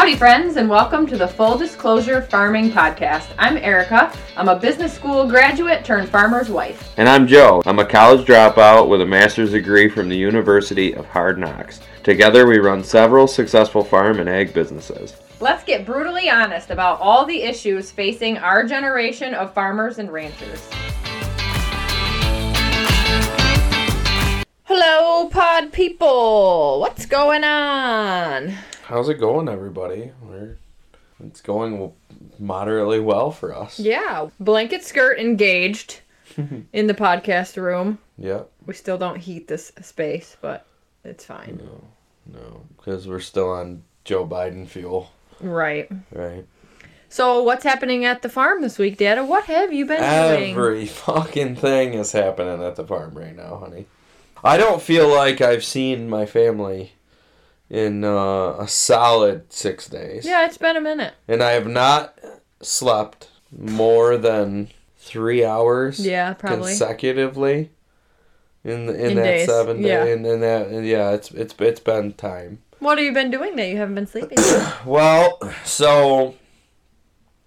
Howdy, friends, and welcome to the Full Disclosure Farming Podcast. I'm Erica. I'm a business school graduate turned farmer's wife. And I'm Joe. I'm a college dropout with a master's degree from the University of Hard Knocks. Together, we run several successful farm and ag businesses. Let's get brutally honest about all the issues facing our generation of farmers and ranchers. Hello, pod people. What's going on? How's it going, everybody? We're, it's going moderately well for us. Yeah, blanket skirt engaged in the podcast room. Yep. We still don't heat this space, but it's fine. No, no, because we're still on Joe Biden fuel, Right. right? So, what's happening at the farm this week, Dada? What have you been doing? Every fucking thing is happening at the farm right now, honey. I don't feel like I've seen my family in uh, a solid six days. Yeah, it's been a minute. and I have not slept more than three hours Yeah, probably. consecutively in the, in, In that days, seven yeah. day in, in that and yeah it's it's it's been time. What have you been doing that you haven't been sleeping? Well, so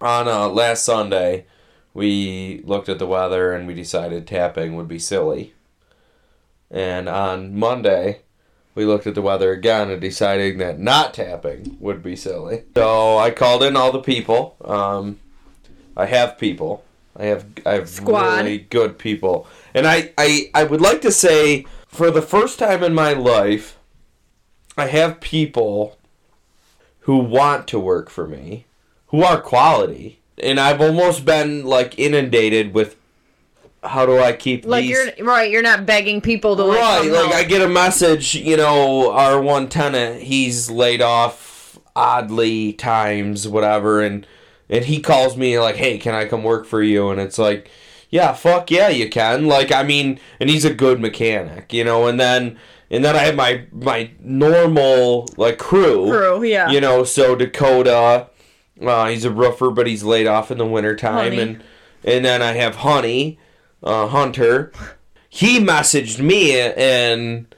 on uh, last Sunday we looked at the weather and we decided tapping would be silly. And on Monday we looked at the weather again and deciding that not tapping would be silly. So I called in all the people. Um, I have people. I have I have Squad. really good people. And I, I I would like to say for the first time in my life I have people who want to work for me, who are quality. And I've almost been like inundated with how do I keep like these you're right, you're not begging people to like right like help. i get a message you know our one tenant he's laid off oddly times whatever and and he calls me like hey can i come work for you and it's like yeah fuck yeah you can like i mean and he's a good mechanic you know and then and then i have my my normal like crew Crew, yeah. you know so dakota uh, he's a roofer but he's laid off in the wintertime Honey. and and then i have honey uh, hunter. He messaged me and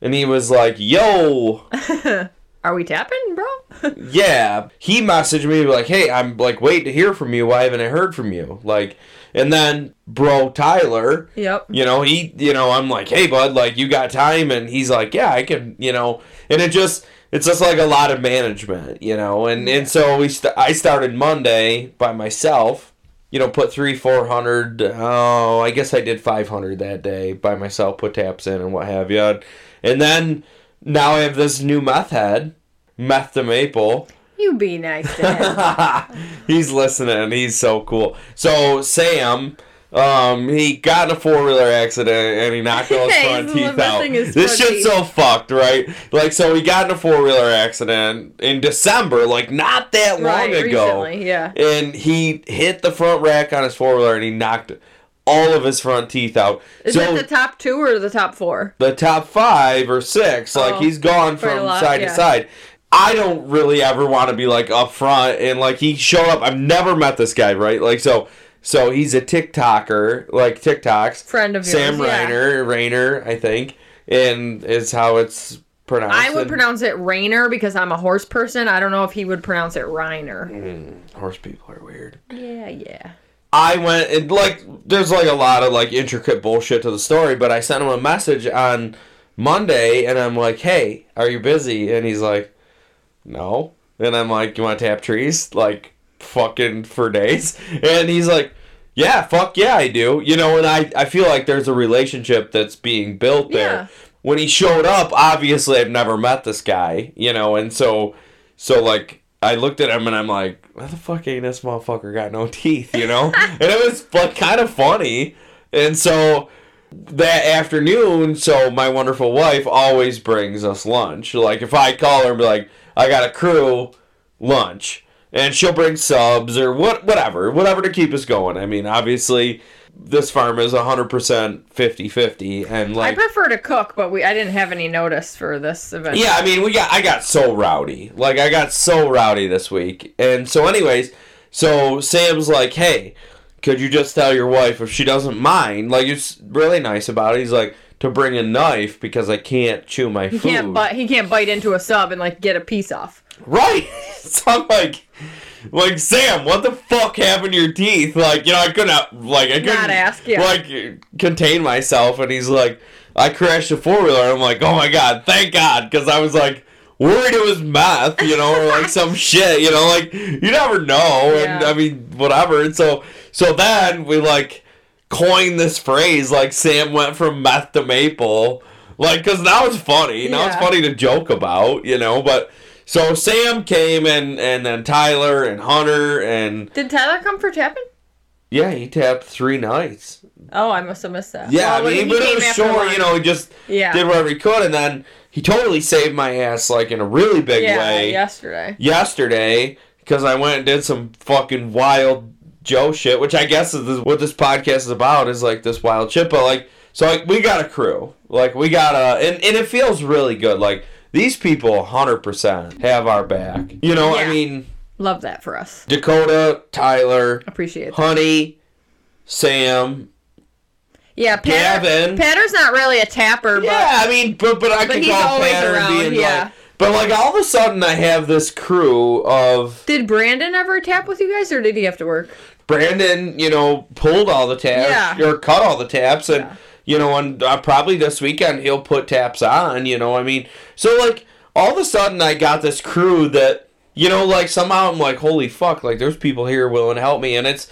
and he was like yo. Are we tapping, bro? yeah. He messaged me like hey i'm like waiting to hear from you. Why haven't i heard from you? Like and then bro tyler yep. you know he you know i'm like hey bud like you got time? And he's like yeah i can you know. And it just it's just like a lot of management you know. And and so we st- i started monday by myself you know put three four hundred. Oh, i guess i did 500 that day by myself put taps in and what have you and then now i have this new meth head meth to maple You be nice to him. he's listening. He's so cool. So Sam, um, he got in a four wheeler accident and he knocked all his front teeth out. This shit's so fucked, right? Like, so he got in a four wheeler accident in December, like not that long right, ago, recently, yeah. and he hit the front rack on his four wheeler and he knocked all of his front teeth out. Is so it the top two or the top four? the top five or six. Like Oh, he's gone from lot, side yeah. to side. I don't really ever want to be like up front and like he showed up. I've never met this guy, right? Like so, so he's a TikToker, like TikToks. Friend of yours. Sam yeah. Reiner, Rainer, I think, and is how it's pronounced. I would And- pronounce it Rainer because I'm a horse person. I don't know if he would pronounce it Reiner. Mm, horse people are weird. Yeah, yeah. I went and like there's like a lot of like intricate bullshit to the story, but I sent him a message on Monday and I'm like, "Hey, are you busy?" And he's like, "No." And I'm like, "You want to tap trees?" Like fucking for days. And he's like, "Yeah, fuck yeah, I do." You know, and I I feel like there's a relationship that's being built there. Yeah. When he showed up, obviously I've never met this guy, you know, and so so like I looked at him and I'm like, why the fuck ain't this motherfucker got no teeth, you know? and it was like kind of funny. And so that afternoon, so my wonderful wife always brings us lunch. Like if I call her and be like, I got a crew lunch. And she'll bring subs or what whatever, whatever to keep us going. I mean, obviously this farm is 100% 50-50 and like I prefer to cook, but we I didn't have any notice for this event. yeah, I mean, we got I got so rowdy. Like I got so rowdy this week. And so anyways, so Sam's like, "Hey, could you just tell your wife if she doesn't mind?" Like it's really nice about it. He's like, to bring a knife because I can't chew my He food. can't bite. He can't bite into a sub and like get a piece off. Right. so I'm like, like Sam, what the fuck happened to your teeth? Like, you know, I couldn't, uh, like, I couldn't, ask, yeah. like, contain myself. And he's like, I crashed a four wheeler. I'm like, oh my god, thank God, because I was like worried it was meth, you know, or like some shit, you know, like you never know. And Yeah. I mean, whatever. And so, so then we like coined this phrase, like Sam went from meth to maple. Like, cause now it's funny. Now it's funny to joke about, you know. But so Sam came and and then Tyler and Hunter and Did Tyler come for tapping? yeah, he tapped three nights. Oh, I must have missed that. Yeah, Well, I mean, he but it was short. You know, he just Yeah. did whatever he could, and then he totally saved my ass like in a really big yeah, way yesterday. yesterday because I went and did some fucking wild Joe shit, which I guess is what this podcast is about is like this wild shit. But like, so like we got a crew, like we got a, and, and it feels really good. Like these people, hundred percent have our back. You know, I mean, Love that for us. Dakota, Tyler, Appreciate that. Honey, Sam. Yeah, Patter, Gavin. Patter's not really a tapper, but Yeah, I mean, but but I But he's call pattern around, being yeah. like. But like all of a sudden, I have this crew of did Brandon ever tap with you guys, or did he have to work? Brandon, you know, pulled all the taps Yeah. or cut all the taps, and Yeah. You know, and uh, probably this weekend he'll put taps on. You know, I mean, so like all of a sudden I got this crew that you know, like somehow I'm like, holy fuck, like there's people here willing to help me, and it's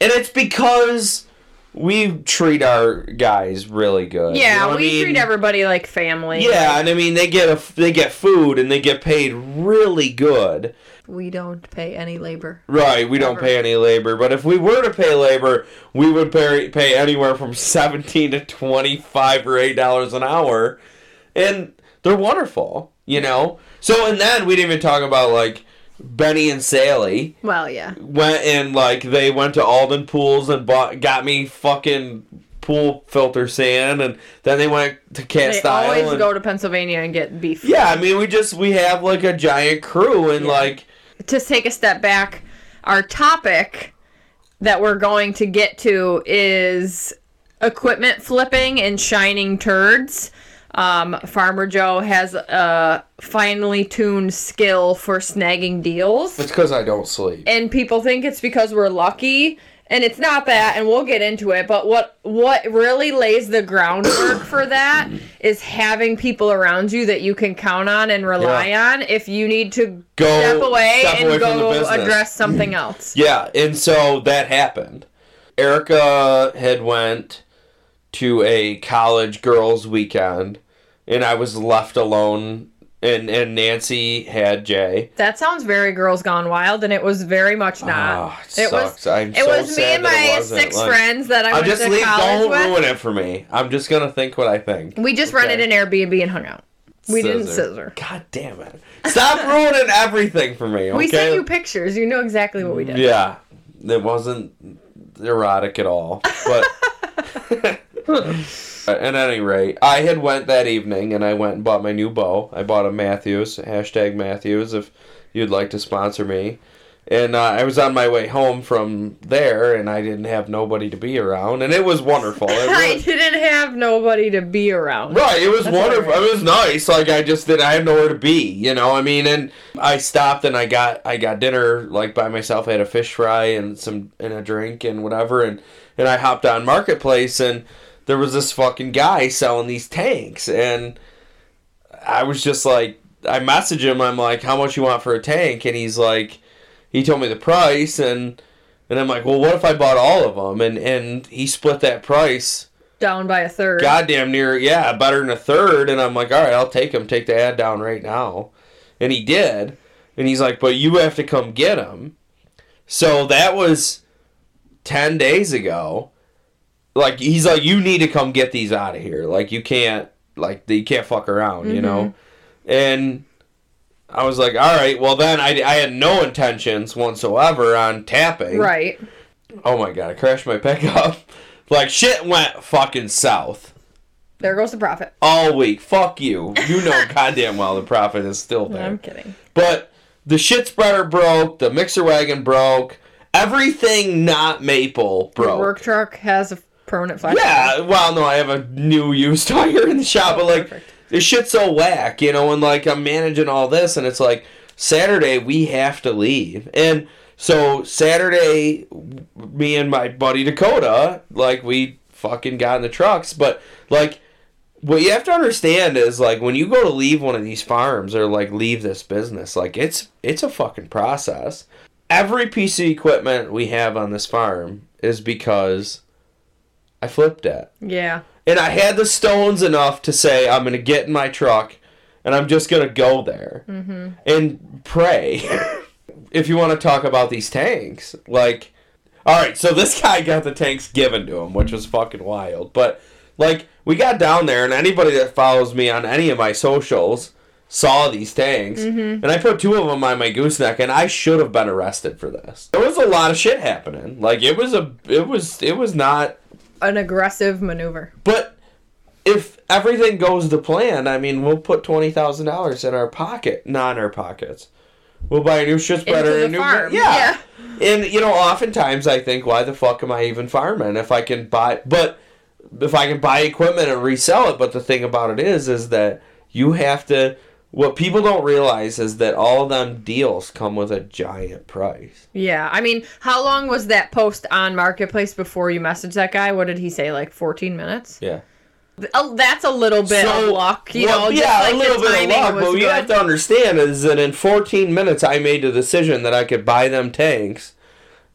and it's because we treat our guys really good. you Yeah, know we I mean? treat everybody like family. Yeah, and I mean they get a they get food and they get paid really good. We don't pay any labor. Right, we don't pay any labor, but if we were to pay labor, we would pay pay anywhere from seventeen to twenty five or eight dollars an hour, and they're wonderful, you know. So and then we didn't even talk about like Benny and Sally Well, yeah. went and like they went to Alden Pools and bought got me fucking pool filter sand, and then they went to They Cast always and- go to Pennsylvania and get beef. yeah, I mean we just we have like a giant crew and Yeah. like. To take a step back, our topic that we're going to get to is equipment flipping and shining turds. Um, Farmer Joe has a finely tuned skill for snagging deals. It's because I don't sleep. and people think it's because we're lucky and it's not that and we'll get into it but what what really lays the groundwork for that is having people around you that you can count on and rely Yeah. on if you need to Go step away step and away go address something else Yeah, and so that happened. Erica had went to a college girls weekend, and I was left alone. And and Nancy had Jay. that sounds very girls gone wild and it was very much not Ah, it it was. I'm it so was me and my six Like, friends that i I'm went just to leave. college Don't with ruin it for me. I'm just gonna think what I think. we just Okay. rented an airbnb and hung out we didn't scissor God damn it! Stop ruining everything for me. Okay. we sent you pictures you know exactly what we did Yeah, it wasn't erotic at all. But at any rate, I had went that evening and I went and bought my new bow. I bought a Mathews hashtag Mathews if you'd like to sponsor me. And uh, I was on my way home from there, and I didn't have nobody to be around, and it was wonderful. It I didn't have nobody to be around. Right, it was That's wonderful. alright. It was nice. Like I just did. I had nowhere to be. You know. I mean, and I stopped and I got I got dinner like by myself. I had a fish fry and some and a drink and whatever. And and I hopped on marketplace and there was this fucking guy selling these tanks and I was just like I messaged him. I'm like, how much you want for a tank? And he's like, he told me the price and. And I'm like, well, what if I bought all of them? And and he split that price Down by a third. goddamn near yeah better than a third and i'm like all right i'll take him take the ad down right now and he did and he's like but you have to come get him so that was 10 days ago like he's like you need to come get these out of here like you can't like you can't fuck around you know mm-hmm. and i was like all right well then i, I had no intentions whatsoever on tapping Right. oh my god i crashed my pickup like shit went fucking south There goes the profit. all week. Fuck you. You know goddamn well the profit is still there. I'm kidding. But the shit spreader broke, the mixer wagon broke, everything not maple broke. work truck has a permanent flat. Yeah, well, no, I have a new used tire in the shop, but like, perfect. this shit's so whack, you know, and like I'm managing all this, and it's like Saturday we have to leave, and so Saturday, me and my buddy Dakota, like we fucking got in the trucks, but like. What you have to understand is like when you go to leave one of these farms or like leave this business, like it's it's a fucking process. Every piece of equipment we have on this farm is because I flipped it. Yeah. And I had the stones enough to say, I'm going to get in my truck and I'm just going to go there mm-hmm. and pray. if you want to talk about these tanks, like, all right, so this guy got the tanks given to him, which was fucking wild. But, like, we got down there, and anybody that follows me on any of my socials saw these tanks. Mm-hmm. And I put two of them on my gooseneck, and I should have been arrested for this. There was a lot of shit happening. Like, it was a, it was, it was not An aggressive maneuver. but if everything goes to plan, I mean, we'll put twenty thousand dollars in our pocket, not in our pockets. We'll buy a new shit spreader and a new farm, yeah. And you know, oftentimes I think, why the fuck am I even farming if I can buy? But if I can buy equipment and resell it, but the thing about it is, is that you have to. What people don't realize is that all of them deals come with a giant price. Yeah. I mean, how long was that post on Marketplace before you messaged that guy? What did he say? Like 14 minutes? Yeah. Oh, that's a little bit of luck, you well, know. yeah, like a little bit of luck. But what you have to understand is that in 14 minutes, I made the decision that I could buy them tanks,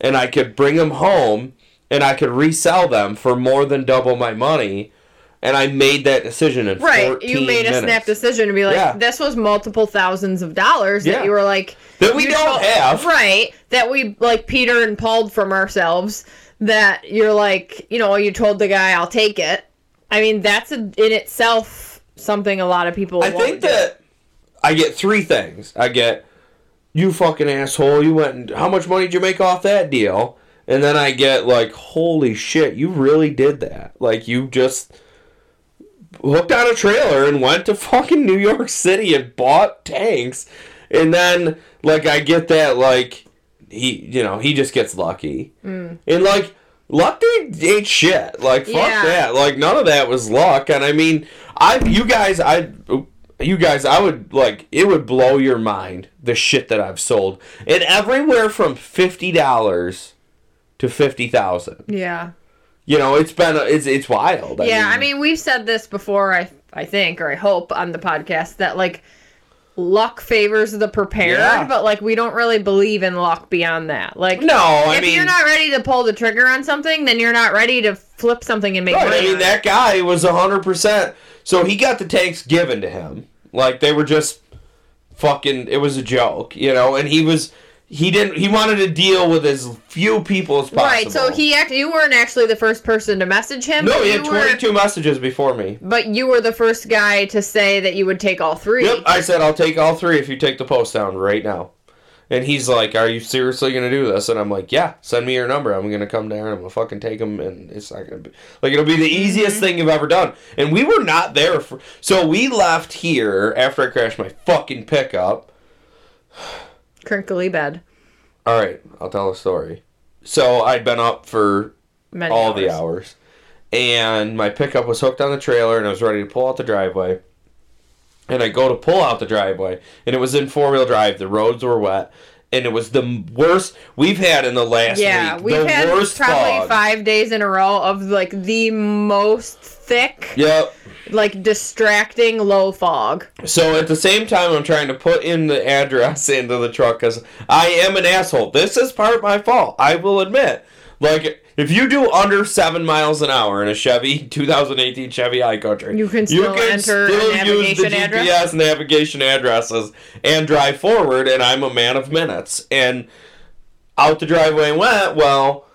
and I could bring them home, and I could resell them for more than double my money. And I made that decision in Right, 14 you made a minutes. snap decision to be like, Yeah. this was multiple thousands of dollars Yeah. that you were like That we don't have. right? That we like Peter and Pauled from ourselves. That you're like, you know, you told the guy, "I'll take it." I mean, that's a, in itself something a lot of people. I think do. that I get three things. I get you fucking asshole. You went. And, how much money did you make off that deal? And then I get like, holy shit, you really did that. Like you just hooked on a trailer and went to fucking New York City and bought tanks. And then like I get that like he you know he just gets lucky. Mm. And like luck ain't, shit. Like fuck Yeah. that. Like none of that was luck. And I mean, I you guys I you guys I would like it would blow your mind the shit that I've sold. And everywhere from fifty dollars to fifty thousand. yeah, You know, it's been it's it's wild. yeah. I mean, we've said this before. I I think, or I hope, on the podcast that like luck favors the prepared, Yeah. but like we don't really believe in luck beyond that. Like, no, I if mean you're not ready to pull the trigger on something, then you're not ready to flip something and make Right, money. I mean that it. guy was hundred percent. So he got the tanks given to him, like they were just fucking. It was a joke, you know. And he was he didn't he wanted to deal with as few people as possible. Right, so he act- you weren't actually the first person to message him. no he had twenty two messages before me. But you were the first guy to say that you would take all three. Yep, I said I'll take all three if you take the post down right now. And he's like, "Are you seriously gonna do this?" And I'm like, "Yeah, send me your number. I'm gonna come down. I'm gonna fucking take them, and it's not gonna be like it'll be the easiest Mm-hmm. thing you've ever done." And we were not there for. So we left here after I crashed my fucking pickup. Crinkly bed. All right, I'll tell a story. So I'd been up for Many all hours. the hours. And my pickup was hooked on the trailer and I was ready to pull out the driveway. And I go to pull out the driveway and it was in four wheel drive. The roads were wet. And it was the worst we've had in the last Yeah, week. we've the had worst probably fog. five days in a row of like the most thick, Yep. like distracting low fog. So at the same time, I'm trying to put in the address into the truck because I am an asshole. This is part of my fault. I will admit. Like, if you do under seven miles an hour in a Chevy 2018 Chevy High Country, You can still enter a use the address? GPS navigation addresses and drive forward. And I'm a man of minutes. And out the driveway went. Well,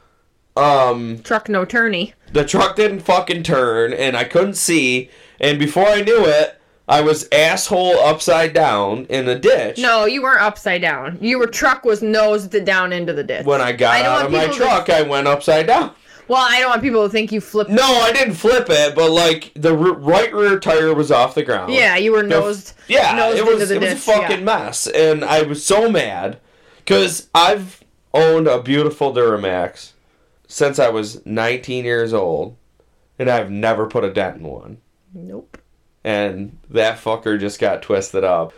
um, Truck no turny. the truck didn't fucking turn and I couldn't see. And before I knew it, I was asshole upside down in the ditch. No, you weren't upside down. You were truck was nosed down into the ditch. When I got I out of my people to- truck, I went upside down. well, I don't want people to think you flipped. No, I didn't flip it, but like the r- right rear tire was off the ground. Yeah, you were The- nosed. yeah, nosed it was into the it was a fucking yeah. mess, and I was so mad because I've owned a beautiful Duramax since I was 19 years old, and I've never put a dent in one. Nope. And that fucker just got twisted up.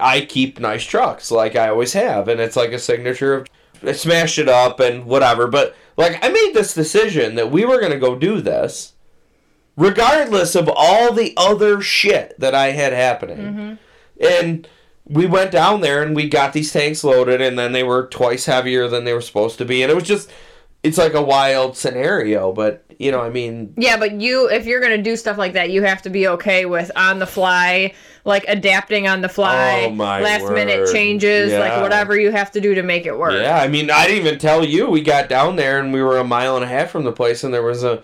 I keep nice trucks like I always have, and it's like a signature of I smashed it up and whatever. But like I made this decision that we were gonna go do this, regardless of all the other shit that I had happening. Mm-hmm. And we went down there and we got these tanks loaded, and then they were twice heavier than they were supposed to be, and it was just. It's like a wild scenario, but you know, I mean, Yeah, but you, if you're gonna do stuff like that, you have to be okay with on the fly, like adapting on the fly, Oh, last minute changes, Yeah. like whatever you have to do to make it work. Yeah, I mean, I didn't even tell you. We got down there and we were a mile and a half from the place, and there was a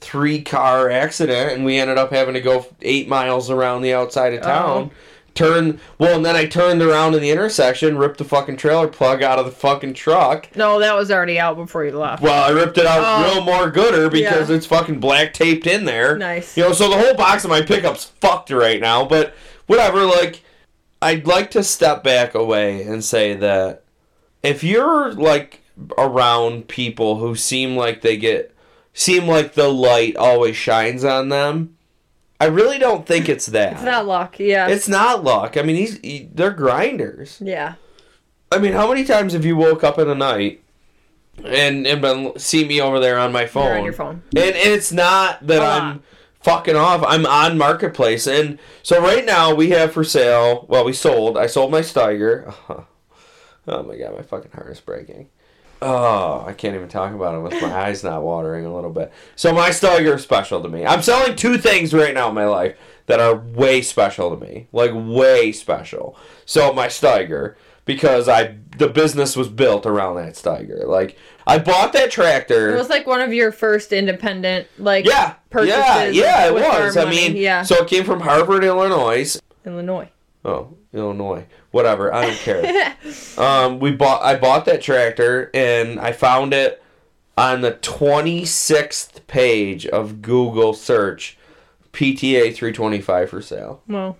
three car accident, and we ended up having to go eight miles around the outside of uh-huh. town. Turn well, and then I turned around in the intersection, ripped the fucking trailer plug out of the fucking truck. No, that was already out before you left. Well, I ripped it out Oh. real more gooder because Yeah. it's fucking black taped in there. Nice. You know, so the whole box of my pickup's fucked right now, but whatever, like I'd like to step back away and say that if you're like around people who seem like they get seem like the light always shines on them, I really don't think it's that. It's not luck. Yeah. It's not luck. I mean, these he- they're grinders. yeah. I mean, how many times have you woke up in the night and and been see me over there on my phone? You're on your phone. And, and it's not that I'm fucking off. I'm on marketplace, and so right now we have for sale. Well, we sold. I sold my Steiger. Oh my god, my fucking heart is breaking. Oh, I can't even talk about it with my eyes not watering a little bit. So my Steiger is special to me. I'm selling two things right now in my life that are way special to me, like way special. So my Steiger because I the business was built around that Steiger. Like I bought that tractor. It was like one of your first independent, like, Yeah, purchases. yeah, yeah. It was. I money. mean, yeah, So it came from Harvard, Illinois. Illinois. Oh, Illinois. Whatever. I don't care. um, we bought. I bought that tractor, and I found it on the twenty sixth page of Google search. PTA three twenty five for sale. Well,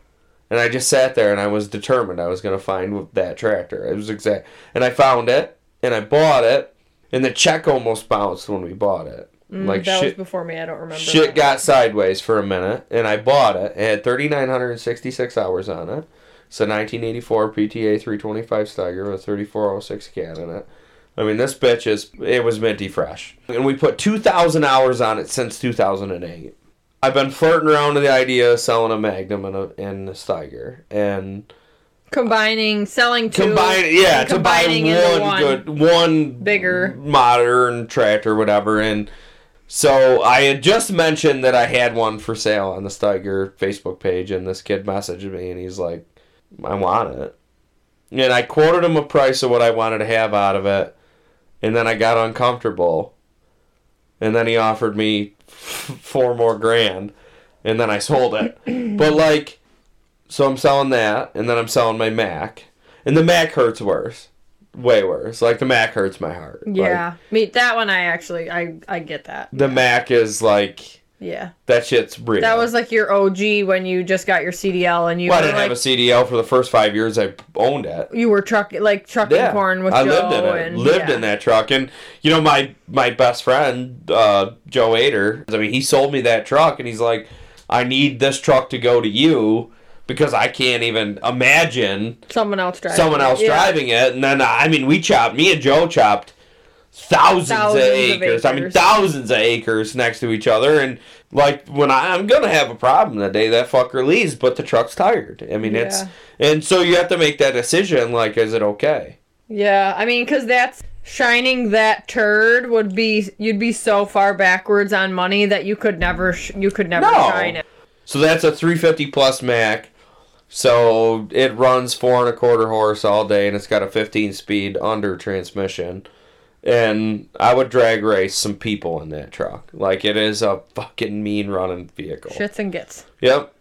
And I just sat there and I was determined I was going to find that tractor. It was exact. And I found it and I bought it. And the check almost bounced when we bought it. Mm, like that shit, was before me. I don't remember. shit got sideways for a minute. And I bought it. It had 3,966 hours on it. It's a 1984 PTA 325 Steiger with a 3406 Cat in it. I mean, this bitch is, it was minty fresh. And we put 2,000 hours on it since 2008. I've been flirting around with the idea of selling a Magnum and a, and a Steiger. And combining, selling two, combine, yeah, and to buy one, one. good, one bigger. modern tractor, whatever. And so I had just mentioned that I had one for sale on the Steiger Facebook page, and this kid messaged me, and he's like, "I want it." And I quoted him a price of what I wanted to have out of it, and then I got uncomfortable, and then he offered me f- four more grand, and then I sold it. but like, so I'm selling that, and then I'm selling my Mack, and the Mack hurts worse, way worse. Like the Mack hurts my heart. Like, Yeah, me that one. I actually, I, I get that. the Mack is like Yeah, that shit's real. that was like your OG when you just got your CDL and you Well, I didn't like, have a CDL for the first five years I owned it. you were truck like trucking Yeah, corn with I Joe lived in it. and lived yeah. in that truck, and you know my my best friend uh, Joe Ader. I mean, he sold me that truck, and he's like, "I need this truck to go to you because I can't even imagine Someone else driving. someone it. else Yeah. driving it." And then uh, I mean, we chopped. Me and Joe chopped thousands, Thousands of, of acres. I mean, thousands of acres next to each other, and like when I, I'm gonna have a problem the day that fucker leaves, but the truck's tired. I mean, it's and so you have to make that decision. Like, is it okay? Yeah, I mean, because that's shining that turd would be you'd be so far backwards on money that you could never sh- you could never No. shine it. So that's a 350 plus Mack. So it runs four and a quarter horse all day, and it's got a 15 speed under transmission. And I would drag race some people in that truck. Like it is a fucking mean running vehicle. Shits and gets. Yep.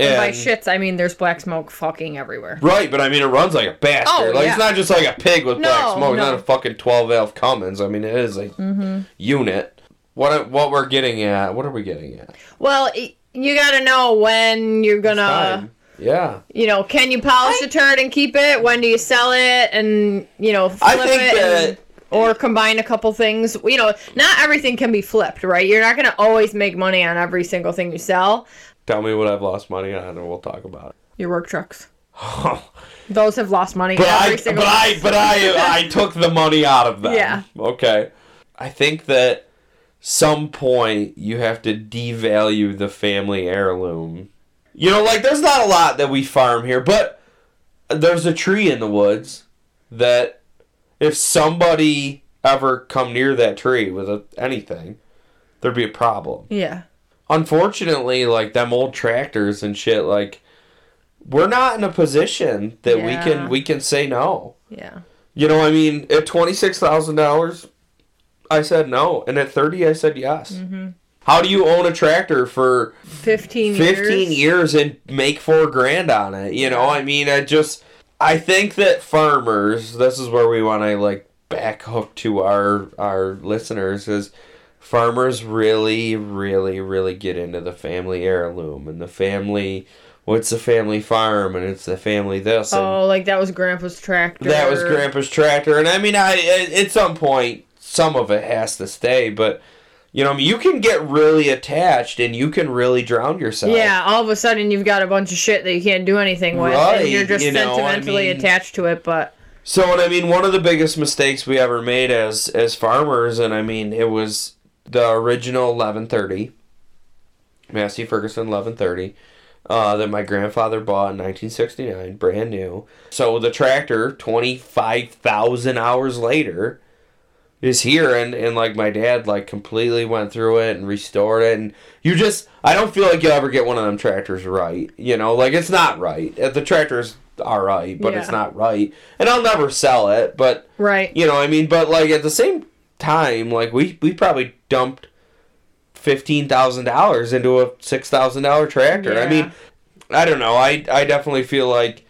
And by shits, I mean there's black smoke fucking everywhere. Right, but I mean it runs like a bastard. Oh, like yeah. it's not just like a pig with black No, smoke. It's no. not a fucking 12 valve Cummins. I mean it is a Mm-hmm. unit. What what we're getting at? What are we getting at? Well, you got to know when you're gonna, Time. Yeah. you know, can you polish a turd and keep it? When do you sell it and you know flip I think it? that and, or combine a couple things. You know, not everything can be flipped, right? You're not going to always make money on every single thing you sell. Tell me what I've lost money on, and we'll talk about it. Your work trucks. Those have lost money But every I, single but I, but I, I took the money out of them. Yeah. Okay. I think that some point you have to devalue the family heirloom. You know, like there's not a lot that we farm here, but there's a tree in the woods that if somebody ever come near that tree with a, anything, there'd be a problem. Yeah. Unfortunately, like them old tractors and shit, like we're not in a position that we can we can say no. Yeah. You know, I mean, at twenty six thousand dollars, I said no, and at thirty, I said yes. Mm-hmm. How do you own a tractor for 15 fifteen years. years and make four grand on it? You know, I mean, I just I think that farmers. This is where we want to like back hook to our our listeners is farmers really, really, really get into the family heirloom and the family. What's the family farm and it's the family this and Oh, like that was Grandpa's tractor. that was Grandpa's tractor, and I mean, I at some point, some of it has to stay, but you know, I mean, you can get really attached, and you can really drown yourself. Yeah, all of a sudden you've got a bunch of shit that you can't do anything with, Right, and you're just you know, I sentimentally mean- attached to it. But So, and I mean, one of the biggest mistakes we ever made as as farmers, and I mean, it was the original eleven thirty, Massey Ferguson eleven thirty. Uh, that my grandfather bought in 1969, brand new. So the tractor, 25,000 hours later, is here and, and like my dad like completely went through it and restored it and you just I don't feel like you'll ever get one of them tractors right. You know, like it's not right. Uh, The tractor's alright, but it's not right. And I'll never sell it, but right, you know, I mean, but like at the same time, like we we probably dumped fifteen thousand dollars into a six thousand dollar tractor. I mean, I don't know. I I definitely feel like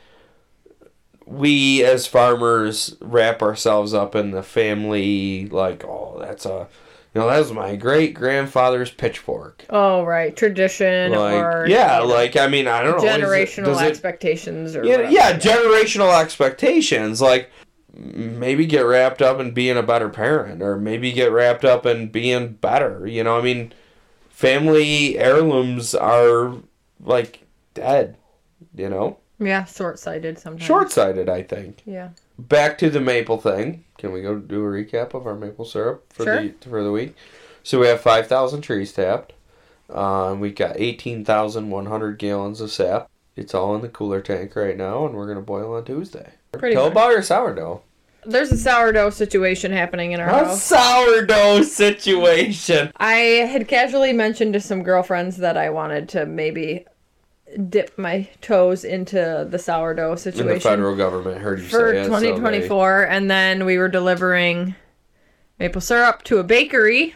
we as farmers wrap ourselves up in the family like oh that's a you know that was my great grandfather's pitchfork oh right, tradition like or yeah you know, like i mean i don't know it- generational it- expectations or yeah, whatever. yeah, generational expectations. Like maybe get wrapped up in being a better parent, or maybe get wrapped up in being better. You know, I mean, family heirlooms are like dead. You know, yeah, short sighted sometimes. short sighted. I think. Yeah. Back to the maple thing. Can we go do a recap of our maple syrup for Sure. the for the week? So we have five thousand trees tapped. Um, we got eighteen thousand one hundred gallons of sap. It's all in the cooler tank right now, and we're gonna boil on Tuesday. Pretty Tell much. about your sourdough. There's a sourdough situation happening in our A house. sourdough situation. I had casually mentioned to some girlfriends that I wanted to maybe dip my toes into the sourdough situation. the federal government heard you for say it. so they- 2024 and then we were delivering maple syrup to a bakery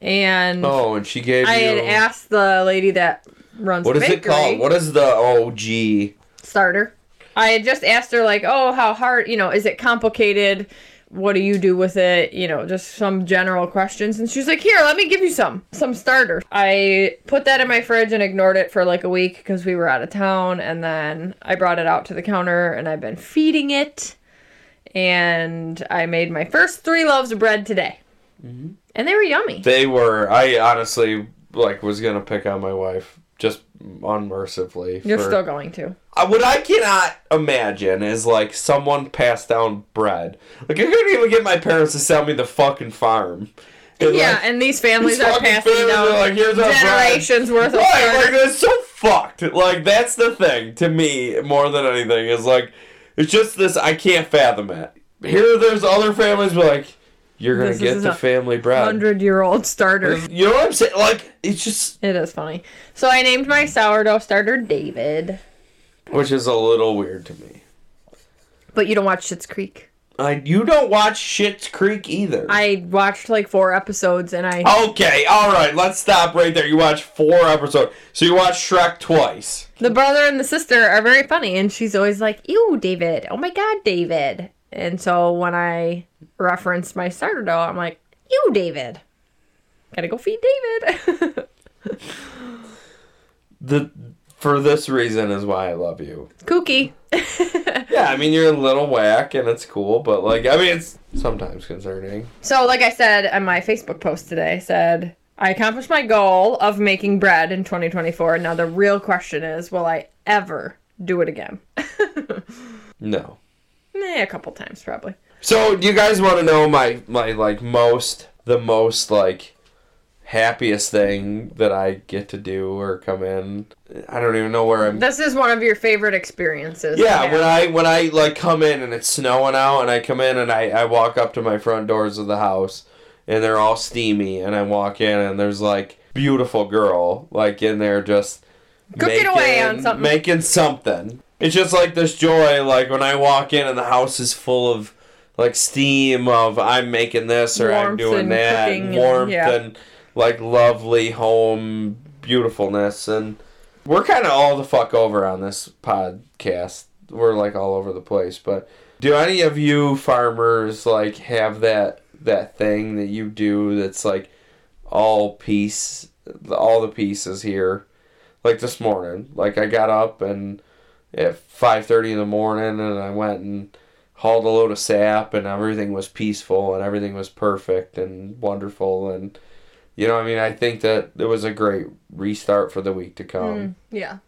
and oh, and she gave i you. had asked the lady that runs what is bakery it called? What is the OG? starter i had just asked her like oh how hard you know is it complicated what do you do with it? You know just some general questions. And she's like here let me give you some some starter i put that in my fridge and ignored it for like a week because we were out of town. And then i brought it out to the counter and i've been feeding it. And i made my first three loaves of bread today. Mm-hmm. and they were yummy. They were. I honestly like was gonna pick on my wife just unmercifully. you're for- still going to Uh, what I cannot imagine is like someone passed down bread. Like I couldn't even get my parents to sell me the fucking farm. And, yeah like, and these families are passing families down are like, "Here's our bread." generations worth of Right, like it's so fucked. Like that's the thing to me more than anything is like it's just this I can't fathom it. Here there's other families like you're gonna This get the family bread. hundred year old starter. You know what I'm saying? Like it's just It is funny. So I named my sourdough starter David. which is a little weird to me. But you don't watch Schitt's Creek. I you don't watch Schitt's Creek either. I watched like four episodes and I Okay, all right, let's stop right there. You watched four episodes, so you watched Shrek twice. the brother and the sister are very funny and she's always like, Ew, David. Oh my god, David. And so when I referenced my starter dough, I'm like, Ew, David. Gotta go feed David. The for this reason is why I love you. Kooky. Yeah, I mean you're a little whack and it's cool, but like I mean it's sometimes concerning. So, like I said on my Facebook post today, I said I accomplished my goal of making bread in 2024. Now the real question is, will I ever do it again? No. Eh, a couple times probably. So do you guys want to know my my like most the most like happiest thing that I get to do or come in? I don't even know where I'm This is one of your favorite experiences. Yeah, when. I when I like come in and it's snowing out and I come in and I, I walk up to my front doors of the house and they're all steamy and I walk in and there's like beautiful girl like in there just Cooking away on something. Making something. It's just like this joy like when I walk in and the house is full of like steam of I'm making this or I'm doing and that cooking and and- warmth yeah. and like lovely home beautifulness and we're kind of all the fuck over on this podcast. We're like all over the place, but do any of you farmers like have that that thing that you do that's like all piece all the pieces here? Like this morning, like I got up and at 5:30 in the morning and I went and hauled a load of sap and everything was peaceful and everything was perfect and wonderful and you know, I mean, I think that it was a great restart for the week to come. Mm, yeah.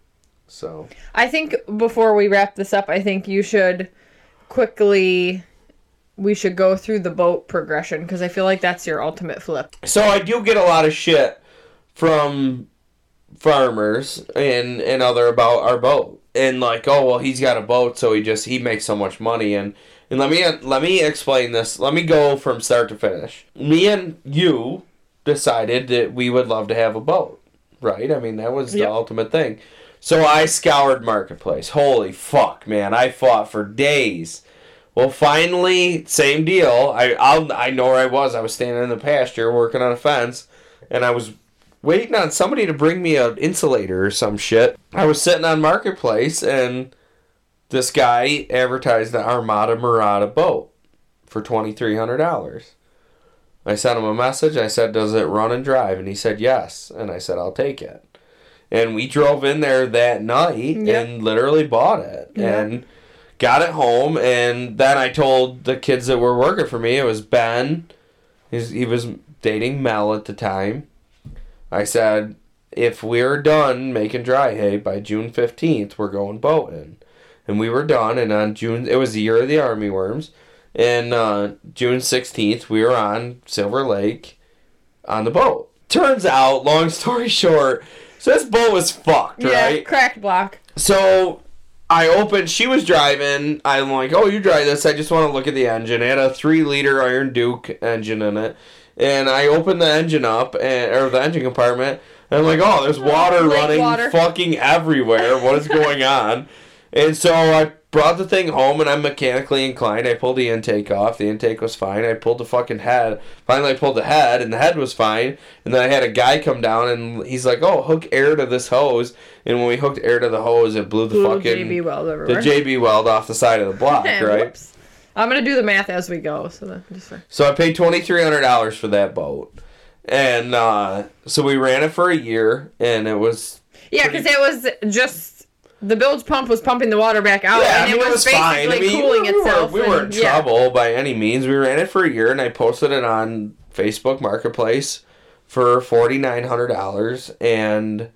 So, I think before we wrap this up, I think you should quickly we should go through the boat progression because I feel like that's your ultimate flip. so I do get a lot of shit from farmers and and other about our boat and like, oh well, he's got a boat, so he just he makes so much money and and let me let me explain this. Let me go from start to finish. Me and you decided that we would love to have a boat, right? I mean, that was the ultimate thing. So I scoured marketplace. Holy fuck, man! I fought for days. Well, finally, same deal. I I'll, I know where I was. I was standing in the pasture working on a fence, and I was waiting on somebody to bring me an insulator or some shit. I was sitting on marketplace, and this guy advertised the Armada Murata boat for twenty three hundred dollars. I sent him a message. I said, "Does it run and drive?" And he said, "Yes." And I said, "I'll take it." And we drove in there that night Yep. and literally bought it Yep. and got it home. And then I told the kids that were working for me, it was Ben. He was dating Mel at the time. I said, if we're done making dry hay by June 15th, we're going boating. And we were done. And on June, it was the year of the army worms. And uh, June 16th, we were on Silver Lake on the boat. Turns out, long story short, so this boat was fucked, right? Yeah, right? cracked block. So I opened, she was driving. I'm like, oh, you drive this. I just want to look at the engine. It had a three liter Iron Duke engine in it. And I opened the engine up, and, or the engine compartment, and I'm like, oh, there's water lake running water. fucking everywhere. What is going on? And so I brought the thing home, and I'm mechanically inclined. I pulled the intake off. The intake was fine. I pulled the fucking head. Finally, I pulled the head, and the head was fine. And then I had a guy come down, and he's like, "Oh, hook air to this hose." And when we hooked air to the hose, it blew the Blue fucking JB weld the. JB weld off the side of the block, right? whoops. I'm gonna do the math as we go. So that, just So I paid twenty three hundred dollars for that boat, and uh, so we ran it for a year, and it was yeah, because it was just the bilge pump was pumping the water back out, yeah, and I mean, it was, basically cooling we, we itself. Were, we weren't in yeah. trouble by any means. We ran it for a year, and I posted it on Facebook Marketplace for forty nine hundred dollars, and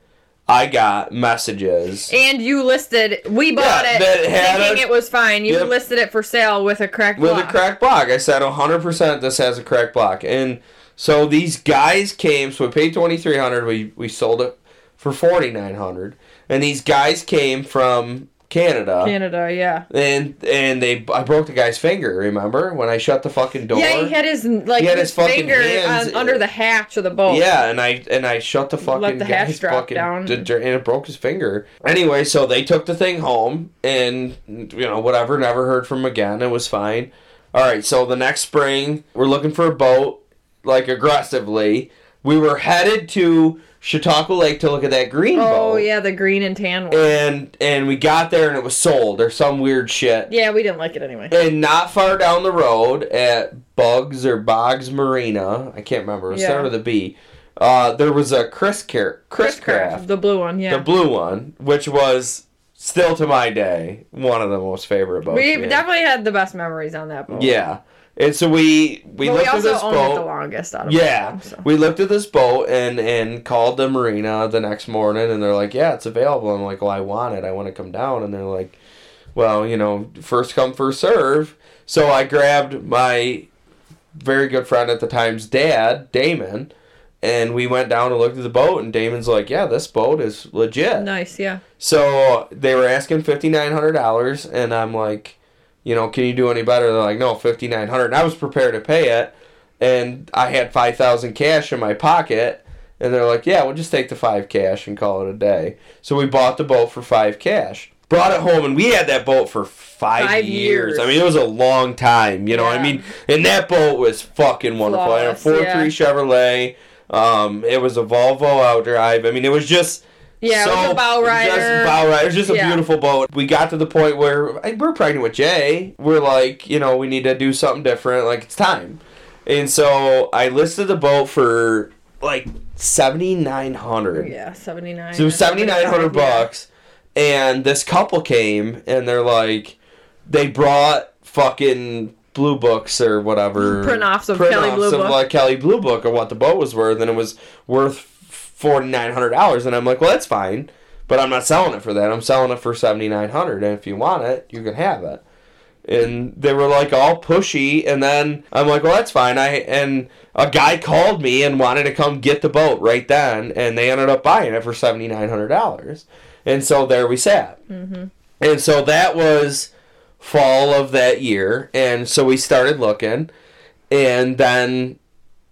I got messages. And you listed, we bought Yeah, it thinking a- it was fine. You Yep. listed it for sale with a cracked with block. a cracked block. I said 100% this has a cracked block. And so these guys came, so we paid 2300 we we sold it for 4900 And these guys came from Canada. Canada, yeah. And and they I broke the guy's finger, remember? When I shut the fucking door. Yeah, he had his like He had his, his finger hands- on, under the hatch of the boat. Yeah, and I and I shut the fucking Let the hatch drop fucking down. and it broke his finger. Anyway, so they took the thing home and you know whatever, never heard from again. It was fine. All right, so the next spring we're looking for a boat like aggressively. We were headed to Chautauqua Lake to look at that green boat. Oh yeah, the green and tan one. And and we got there and it was sold or some weird shit. yeah, we didn't like it anyway. And not far down the road at Bugs or Boggs Marina, I can't remember. It Yeah. started with a B. Uh, there was a Chris Car- Chris Craft, the blue one, yeah. the blue one, which was still to my day one of the most favorite boats. we definitely had the best memories on that boat. Yeah. And so we we but we looked at this owned it the boat. longest out of Yeah. them, so. We looked at this boat and and called the marina the next morning and they're like, "Yeah, it's available." I'm like, "Well, I want it. I want to come down." And they're like, "Well, you know, first come first serve." So I grabbed my very good friend at the time's dad, Damon, and we went down and looked at the boat and Damon's like, "Yeah, this boat is legit." Nice, yeah. So they were asking fifty nine hundred dollars, and I'm like, you know, can you do any better? They're like, no, fifty nine hundred. And I was prepared to pay it, and I had five thousand cash in my pocket, and they're like, yeah, we'll just take the five cash and call it a day. So we bought the boat for five cash, brought it home, and we had that boat for five, Five years. years. I mean, it was a long time. You know, I mean, and that boat was fucking wonderful. I had a four yeah. three Chevrolet. Um, it was a Volvo outdrive. I mean, it was just. Yeah, it was a bow Just rider. bow rider. It was just a Yeah. beautiful boat. We got to the point where we're pregnant with Jay. We're like, you know, we need to do something different. Like it's time. And so I listed the boat for like seventy nine hundred. Oh, yeah, 79. So it was seventy nine hundred Yeah. bucks. And this couple came and they're like, they brought fucking blue books or whatever Print-offs of Kelley Blue of Book. like Kelley Blue Book of what the boat was worth, and it was worth forty nine hundred dollars. And I'm like, well, that's fine, but I'm not selling it for that. I'm selling it for seventy nine hundred, and if you want it, you can have it. And they were like all pushy, and then I'm like, well, that's fine. I and a guy called me and wanted to come get the boat right then, and they ended up buying it for seventy nine hundred dollars. And so there we sat. Mm-hmm. And so that was fall of that year, and so we started looking, and then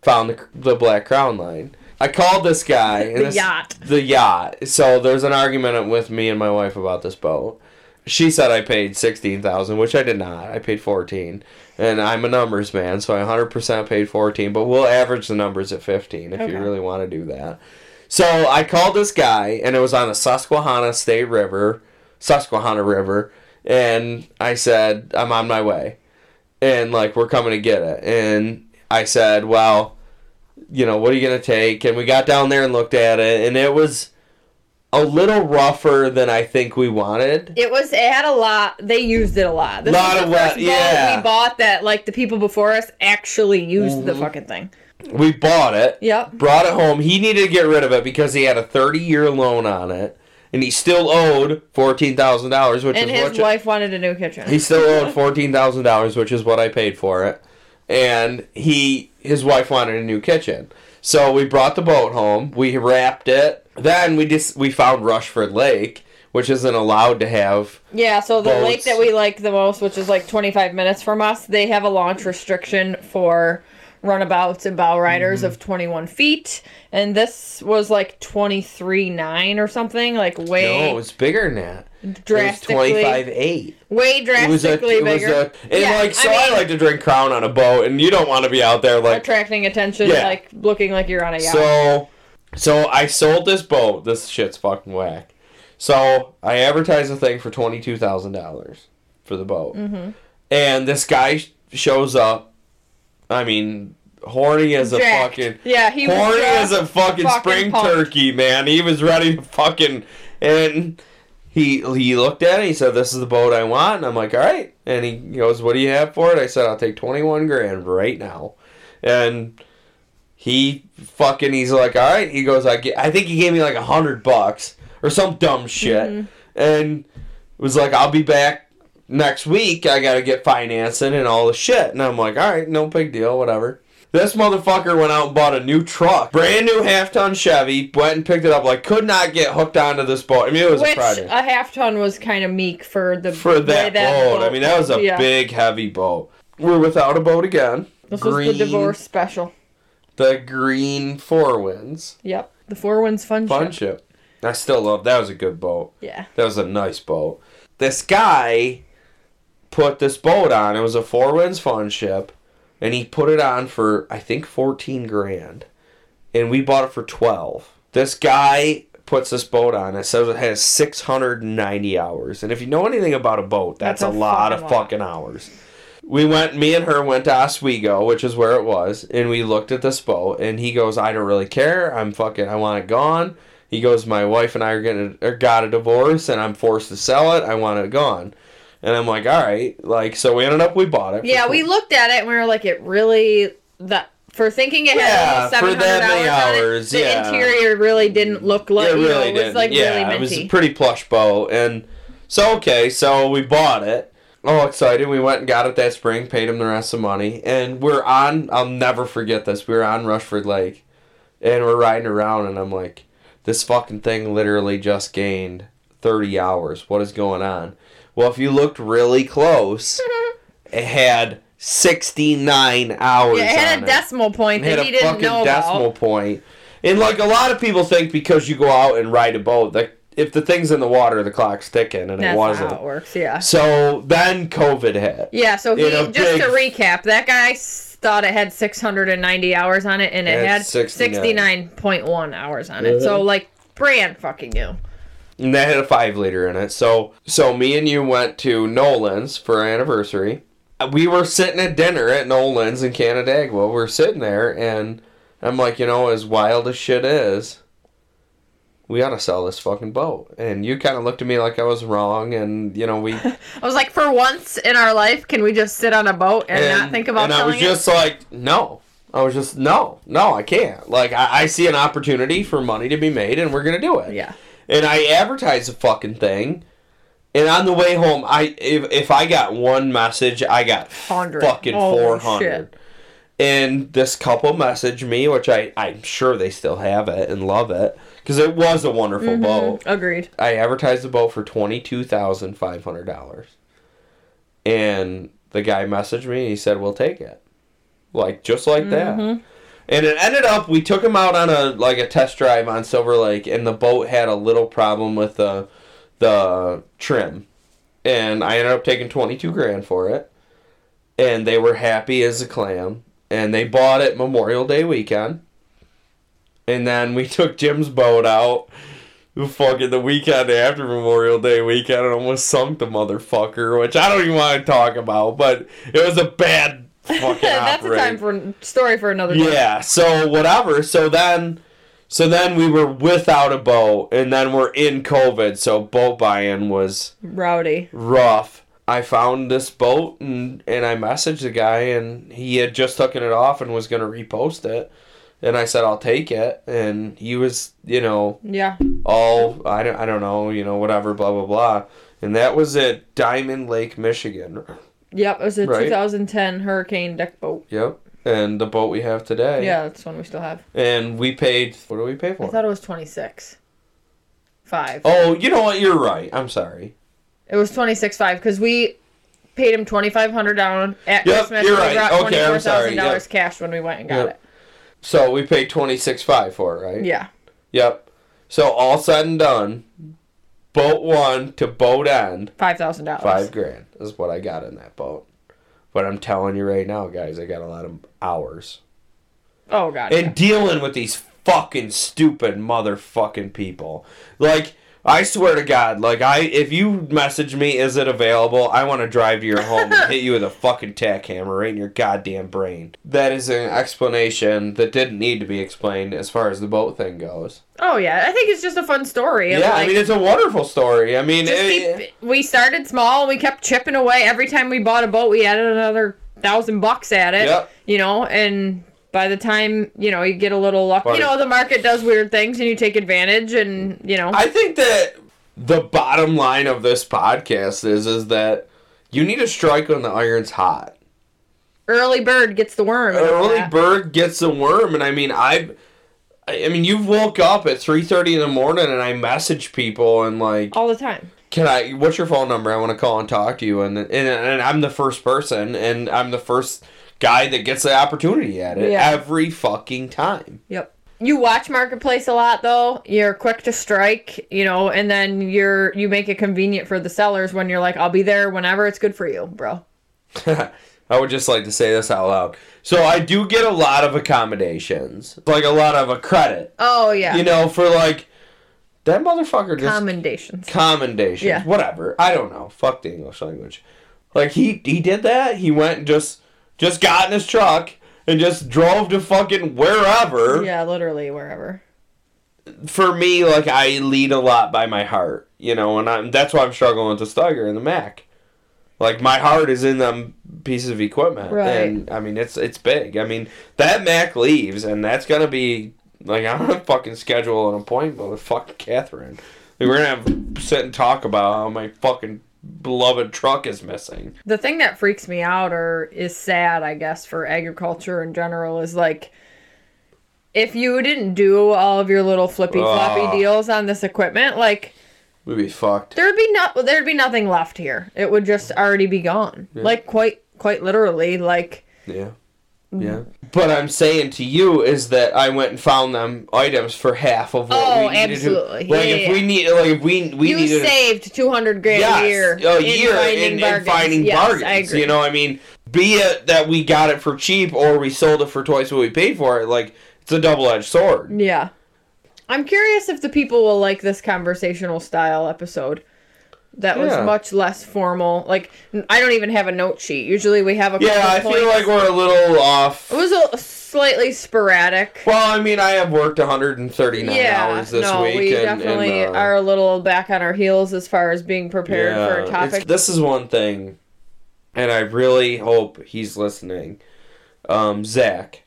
found the, the Black Crownline. I called this guy. The this- yacht. The yacht. So there's an argument with me and my wife about this boat. She said I paid sixteen thousand, which I did not. I paid fourteen, and I'm a numbers man, so I hundred percent paid fourteen. But we'll average the numbers at fifteen if Okay. you really want to do that. So I called this guy, and it was on the Susquehanna State River, Susquehanna River, and I said I'm on my way, and like we're coming to get it, and I said, well, you know, what are you gonna take? And we got down there and looked at it, and it was a little rougher than I think we wanted. It was. It had a lot. They used it a lot. This Lot of the boat yeah. we bought that like the people before us actually used the Mhm. fucking thing. We bought it, Yep. brought it home. He needed to get rid of it because he had a 30 year loan on it, and he still owed fourteen thousand dollars, which And is his what wife wanted a new kitchen. he still owed fourteen thousand dollars, which is what I paid for it. And he his wife wanted a new kitchen. So we brought the boat home, we wrapped it. Then we just we found Rushford Lake, which isn't allowed to have Yeah, so the boats. lake that we like the most, which is like 25 minutes from us, they have a launch restriction for runabouts and bow riders Mm-hmm. of 21 feet. And this was like 23.9 or something, like way No, it was bigger than that. It was drastically, twenty five eight. way It was a, drastically it was a, and Yeah, like so I I, like to drink Crown on a boat, and you don't want to be out there like attracting attention, Yeah. like looking like you're on a yacht. So, so I sold this boat. This shit's fucking whack. So I advertised the thing for twenty two thousand dollars for the boat, Mm-hmm. and this guy shows up. I mean, horny as a Jacked. fucking yeah, he was horny just as a fucking, fucking spring pumped. turkey, man. He was ready to fucking and. He, he looked at it. He said, "This is the boat I want." And I'm like, "All right." And he goes, "What do you have for it?" I said, "I'll take twenty one grand right now." And he fucking he's like, all right. He goes, I get. I think he gave me like a hundred bucks or some dumb shit, Mm-hmm. and was like, I'll be back next week. I gotta get financing and all the shit. And I'm like, all right, no big deal, whatever. This motherfucker went out and bought a new truck, brand new half ton Chevy. Went and picked it up. Like, could not get hooked onto this boat. I mean, it was a Which project a half ton was kind of meek for the for way that, boat. I mean, that was a yeah. big, heavy boat. We're without a boat again. This was the divorce special. The green Four Winns. Yep, the Four Winns Fun, Fun Ship. ship. I still love that was a good boat. Yeah, That was a nice boat. This guy put this boat on. It was a Four Winns fun ship, and he put it on for I think fourteen grand, and we bought it for twelve. This guy puts this boat on. It says it has six hundred and ninety hours, and if you know anything about a boat, that's, That's a, a lot of fucking lot. fucking hours. we went. Me and her went to Oswego, which is where it was, and we looked at this boat. And he goes, "I don't really care. I'm fucking. I want it gone." He goes, "My wife and I are or got a divorce, and I'm forced to sell it. I want it gone." And I'm like, "All right." Like, so we ended up we bought it. Yeah, we looked at it and we were like, it really that for thinking it had Yeah, for seven hundred that many hours, on hours, it, the interior really didn't mm. look like it you know, really it was did. like yeah, really it was a pretty plush boat, and so okay, so we bought it. Oh, excited! We went and got it that spring, paid him the rest of the money, and we're on. I'll never forget this. We were on Rushford Lake, and we're riding around, and I'm like, "This fucking thing literally just gained thirty hours. What is going on?" Well, if you looked really close, it had sixty nine hours. yeah, it had a decimal point it that he didn't fucking know decimal about. point. And like a lot of people think because you go out and ride a boat, that if the thing's in the water, the clock's ticking, and That's it wasn't. That's how it works. Yeah. So then COVID hit. Yeah. So he just to recap, that guy thought it had 690 hours on it, and it It had had 69. 69.1 hours on it. Uh-huh. So like brand fucking new. And that had a five liter in it. So so me and you went to Nolan's for our anniversary. Uh, we were sitting at dinner at Nolan's in Canandaigua. We're sitting there and I'm like, you know, as wild as shit is, we ought to sell this fucking boat. And you kind of looked at me like I was wrong, and you know we I was like, for once in our life, can we just sit on a boat and, not think about it. and I was just like, no. I was just no, no, I can't. Like I, I see an opportunity for money to be made, and we're gonna do it? Yeah. And I advertised the fucking thing. And on the way home, I if, if I got one message, I got 100. fucking four hundred. And this couple messaged me, which I I'm sure they still have it and love it because it was a wonderful mm-hmm. boat. Agreed. I advertised the boat for twenty two thousand five hundred dollars, and the guy messaged me. and He said, "We'll take it," like just like that. Mm-hmm. And it ended up we took him out on a like a test drive on Silver Lake, and the boat had a little problem with the the trim, and I ended up taking twenty two grand for it, and they were happy as a clam, and they bought it Memorial Day weekend. And then we took Jim's boat out fucking the weekend after Memorial Day weekend and almost sunk the motherfucker, which I don't even want to talk about, but it was a bad fucking That's a time for story for another day. Yeah, so whatever. So then so then we were without a boat and then we're in COVID, so boat buying was Rowdy. rough. I found this boat and and I messaged the guy and he had just taken it off and was gonna repost it. And I said I'll take it and he was, you know, Yeah. all I don't, I don't know, you know, whatever, blah blah blah. And that was at Diamond Lake, Michigan. Yep. It was a Right. 2010 Hurricane deck boat. Yep. And the boat we have today. Yeah, that's one we still have. And we paid what do we pay for? I thought it was 26. Five. Oh, you know what? You're right. I'm sorry. It was 26 five because we paid him 2500 down at Yep, Christmas. you're right. We Okay, I'm sorry, $24,000 yep. cash when we went and got Yep. So we paid twenty six five for it, right? Yeah. Yep. So all said and done, boat one to boat end, $5,000. five grand is what I got in that boat. But I'm telling you right now, guys, I got a lot of hours. Oh, God. and dealing with these fucking stupid motherfucking people. Like, I swear to God, like I if you message me, is it available? I want to drive to your home and hit you with a fucking tack hammer right in your goddamn brain. That is an explanation that didn't need to be explained as far as the boat thing goes. Oh, yeah. I think it's just a fun story. of, Yeah, I mean it's a wonderful story. I mean, it- keep, we started small we kept chipping away. Every time we bought a boat, we added another thousand bucks at it. Yep. You know, and by the time you know you get a little luck, But you know the market does weird things and you take advantage, and you know. I think that the bottom line of this podcast is is that you need to strike when the iron's hot. early bird gets the worm. early that. bird gets the worm and i mean i've i I mean you've woke up at 3.30 in the morning and i message people and like all the time. can i what's your phone number i want to call and talk to you and, and and i'm the first person and i'm the first guy that gets the opportunity at it Yeah. every fucking time Yep. You watch marketplace a lot though. You're quick to strike, you know, and then you're you make it convenient for the sellers when you're like, I'll be there whenever it's good for you, bro. I would just like to say this out loud. So I do get a lot of accommodations, like a lot of a credit, Oh yeah. you know, for like that motherfucker just Commendations. commendations, Yeah. whatever. I don't know. Fuck the English language. Like he he did that. He went and just just got in his truck and just drove to fucking wherever. Yeah, literally wherever. For me, like I lead a lot by my heart, you know, and I'm that's why I'm struggling with the Steiger and the Mack. Like my heart is in them pieces of equipment, Right. and I mean it's it's big. I mean that Mack leaves, and that's gonna be like I'm gonna fucking schedule an appointment with fucking Catherine. Like, we're gonna have sit and talk about how my fucking beloved truck is missing. The thing that freaks me out or is sad, I guess, for agriculture in general is like if you didn't do all of your little flippy floppy Ugh. deals on this equipment, like We'd be fucked. there'd be no there'd be nothing left here. It would just already be gone. Like quite quite literally, like Yeah. Yeah. Mm-hmm. But I'm saying to you is that I went and found them items for half of what Oh, we needed absolutely. to. Like Yeah, if yeah, we need like if we we you needed saved two hundred grand yes, a year. a in year finding in, in bargains. finding Yes, bargains. I agree. You know, I mean, be it that we got it for cheap or we sold it for twice what we paid for it, like it's a double edged sword. Yeah. I'm curious if the people will like this conversational style episode. That was much less formal. Like I don't even have a note sheet. Usually we have a Yeah, I feel like we're a little off. it was a slightly sporadic. Well, I mean, I have worked 139 yeah, hours this no, week. we and, definitely and, uh, are a little back on our heels as far as being prepared for a topic. This is one thing, and I really hope he's listening. Um, Zach,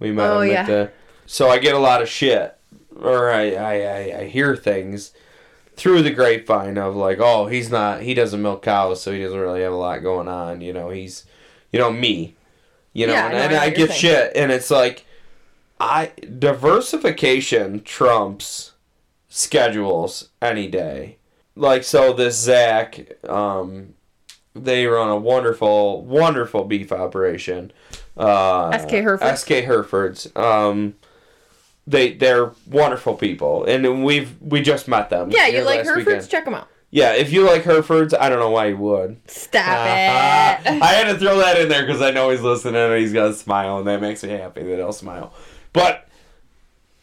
we met Oh, him yeah. at the. So I get a lot of shit, or I, I, I, I hear things through the grapevine of like, oh, he's not, he doesn't milk cows, so he doesn't really have a lot going on. You know, he's, you know, me. You know, Yeah, and, I and I get saying. shit, and it's like, I diversification trumps schedules any day. Like so, this Zach, um, they run a wonderful, wonderful beef operation. Uh, SK Hereford? SK Herefords. Um, they they're wonderful people, and we've we just met them. yeah, you like Herefords? weekend. Check them out. Yeah, if you like Herefords, I don't know why you would. Stop it. I had to throw that in there because I know he's listening and he's got a smile, and that makes me happy that he'll smile. But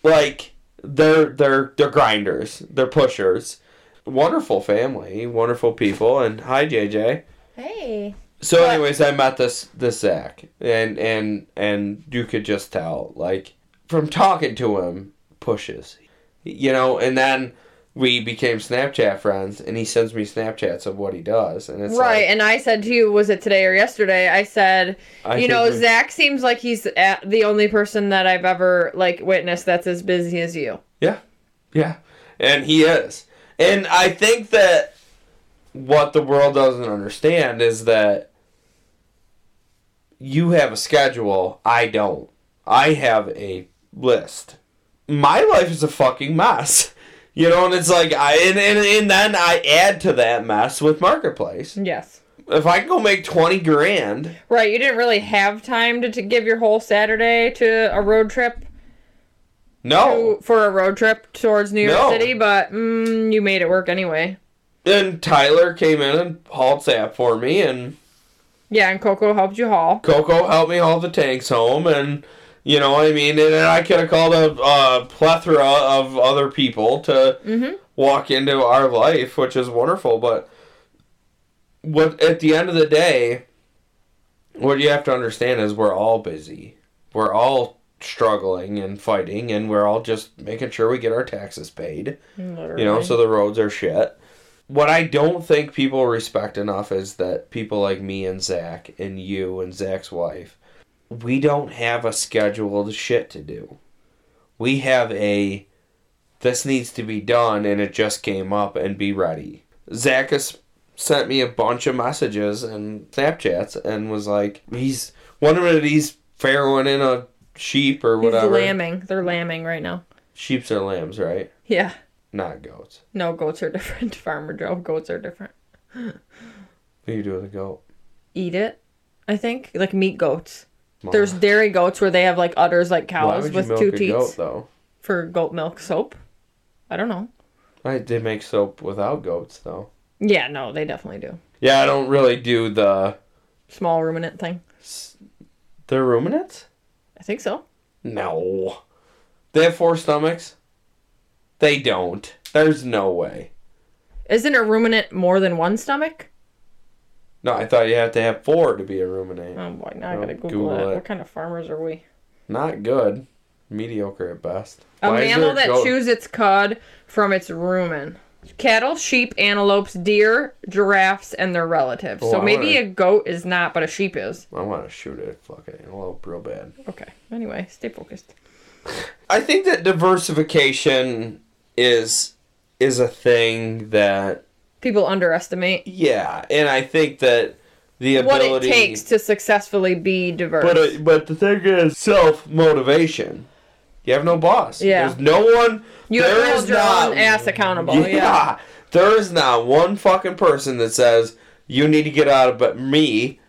like, they're they're they're grinders, they're pushers. Wonderful family, wonderful people, and hi JJ. hey. So, anyways, I met this this Zach, and and and you could just tell, like, from talking to him, pushes, you know, and then we became Snapchat friends, and he sends me Snapchats of what he does, and it's right, like, and I said to you, was it today or yesterday? I said, I you know, Zach seems like he's the only person that I've ever like witnessed that's as busy as you. Yeah, yeah, and he is, and I think that what the world doesn't understand is that you have a schedule. I don't. I have a list. My life is a fucking mess. You know, and it's like I and, and, and then I add to that mess with marketplace. Yes. If I can go make twenty grand, Right, you didn't really have time to, to give your whole Saturday to a road trip no. to, for a road trip towards New York No. City, but mm, you made it work anyway. And Tyler came in and hauled sap for me, and Yeah, and Coco helped you haul. Coco helped me haul the tanks home, and you know what I mean. And I could have called a, a plethora of other people to Mhm. walk into our life, which is wonderful. But what at the end of the day, what you have to understand is we're all busy. We're all struggling and fighting, and we're all just making sure we get our taxes paid. Literally. You know, so the roads are shit. What I don't think people respect enough is that people like me and Zach and you and Zach's wife, we don't have a scheduled shit to do. We have a this needs to be done and it just came up and be ready. Zach has sent me a bunch of messages and Snapchats and was like, he's one minute he's farrowing in a sheep or He's whatever. lambing. They're lambing right now. Sheeps are lambs, right? Yeah. Not goats. No, goats are different. Farmer Joe, goats are different. What do you do with a goat? Eat it, I think. Like meat goats. Small. There's dairy goats where they have like udders like cows with two teats goat though? for goat milk soap. I don't know. I they make soap without goats though. Yeah, no, they definitely do. Yeah, I don't really do the Small ruminant thing. They're ruminants. I think so. No, they have four stomachs. They don't. There's no way. Isn't a ruminant more than one stomach? No, I thought you have to have four to be a ruminant. Oh boy, now I gotta Google, Google that. it. What kind of farmers are we? Not good. Mediocre at best. A Why mammal that goat- chews its cud from its rumen. Cattle, sheep, antelopes, deer, giraffes, and their relatives. Oh, so I maybe wanna- a goat is not, but a sheep is. I want to shoot it fucking antelope real bad. Okay. Anyway, stay focused. I think that diversification is is a thing that People underestimate yeah, and I think that the what ability it takes to successfully be diverse. But uh, but the thing is self motivation. You have no boss. Yeah. There's no one. you there to hold is your not- own ass accountable. Yeah. Yeah. There is not one fucking person that says you need to get out of bed. Me,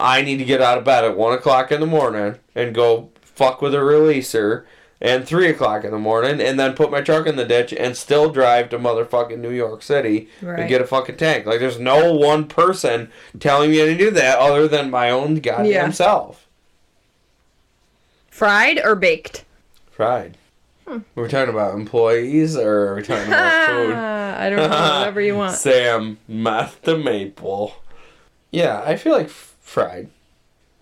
I need to get out of bed at one o'clock in the morning and go fuck with a releaser. And three o'clock in the morning, and then put my truck in the ditch and still drive to motherfucking New York City Right. and get a fucking tank. Like, there's no one person telling me to do that other than my own goddamn Yeah. self. Fried or baked? Fried. Hmm. We're talking about employees or are we talking about food? I don't know. Whatever you want. Sam, meth the maple. Yeah, I feel like f- fried.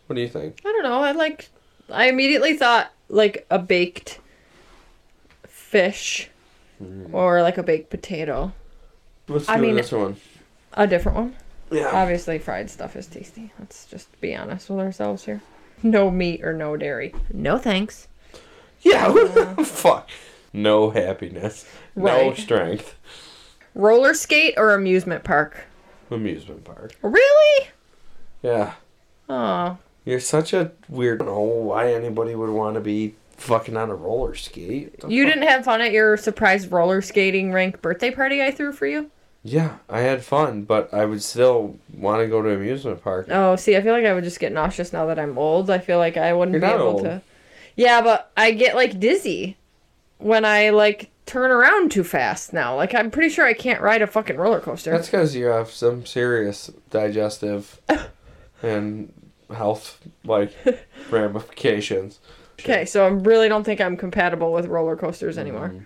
What do you think? I don't know. I like. I immediately thought like a baked fish Mm. or like a baked potato. Let's I do mean- this one. A different one. Yeah. Obviously, fried stuff is tasty. Let's just be honest with ourselves here. No meat or no dairy. No thanks. yeah. Fuck. No happiness. No strength. Roller skate or amusement park? Amusement park. Really? Yeah. Oh, You're such a weird. I don't know why anybody would want to be fucking on a roller skate. You fuck? didn't have fun at your surprise roller skating rink birthday party I threw for you? Yeah, I had fun, but I would still want to go to an amusement park. Oh, see, I feel like I would just get nauseous now that I'm old. I feel like I wouldn't You're be able old. to. Yeah, but I get like dizzy when I like turn around too fast now. Like I'm pretty sure I can't ride a fucking roller coaster. That's because you have some serious digestive and health like ramifications. okay, so I really don't think I'm compatible with roller coasters anymore. Mm.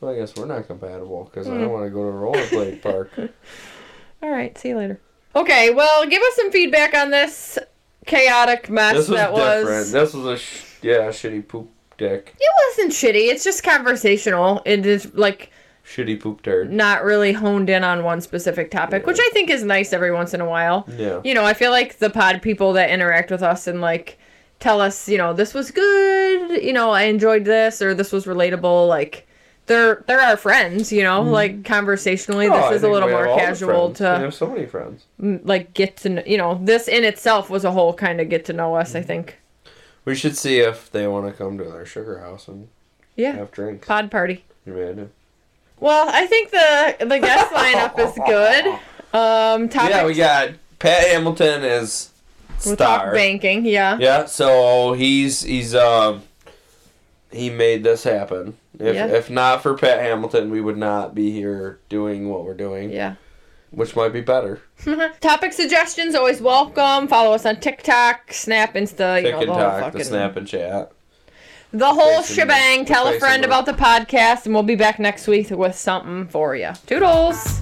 Well, I guess we're not compatible because I Mm. don't want to go to a rollerblade park. All right, see you later. Okay, well, give us some feedback on this chaotic mess This was that different. was. This was a sh- yeah shitty poop dick, It wasn't shitty. It's just conversational. It is like shitty poop turd. not really honed in on one specific topic, Yeah. which I think is nice every once in a while. Yeah. You know, I feel like the pod people that interact with us and like tell us, you know, this was good, you know, I enjoyed this or this was relatable, like they're they're our friends, you know, like conversationally Mm-hmm. Oh, this is a little more casual friends. We to have so many friends. like get to know, you know, this in itself was a whole kind of get to know us, I Mm-hmm. think. We should see if they want to come to our sugar house and Yeah. have drinks. Pod party. You may do. Well, I think the the guest lineup is good. Um topic Yeah, we got Pat Hamilton as we'll star. banking, yeah. Yeah, so he's he's um he made this happen. If Yeah. if not for Pat Hamilton, we would not be here doing what we're doing, Yeah. which might be better. Topic suggestions always welcome. Follow us on TikTok, Snap, Insta, you Tick know, the whole fucking the snap and chat. The whole shebang. Tell a friend about the podcast, and we'll be back next week with something for you. Toodles.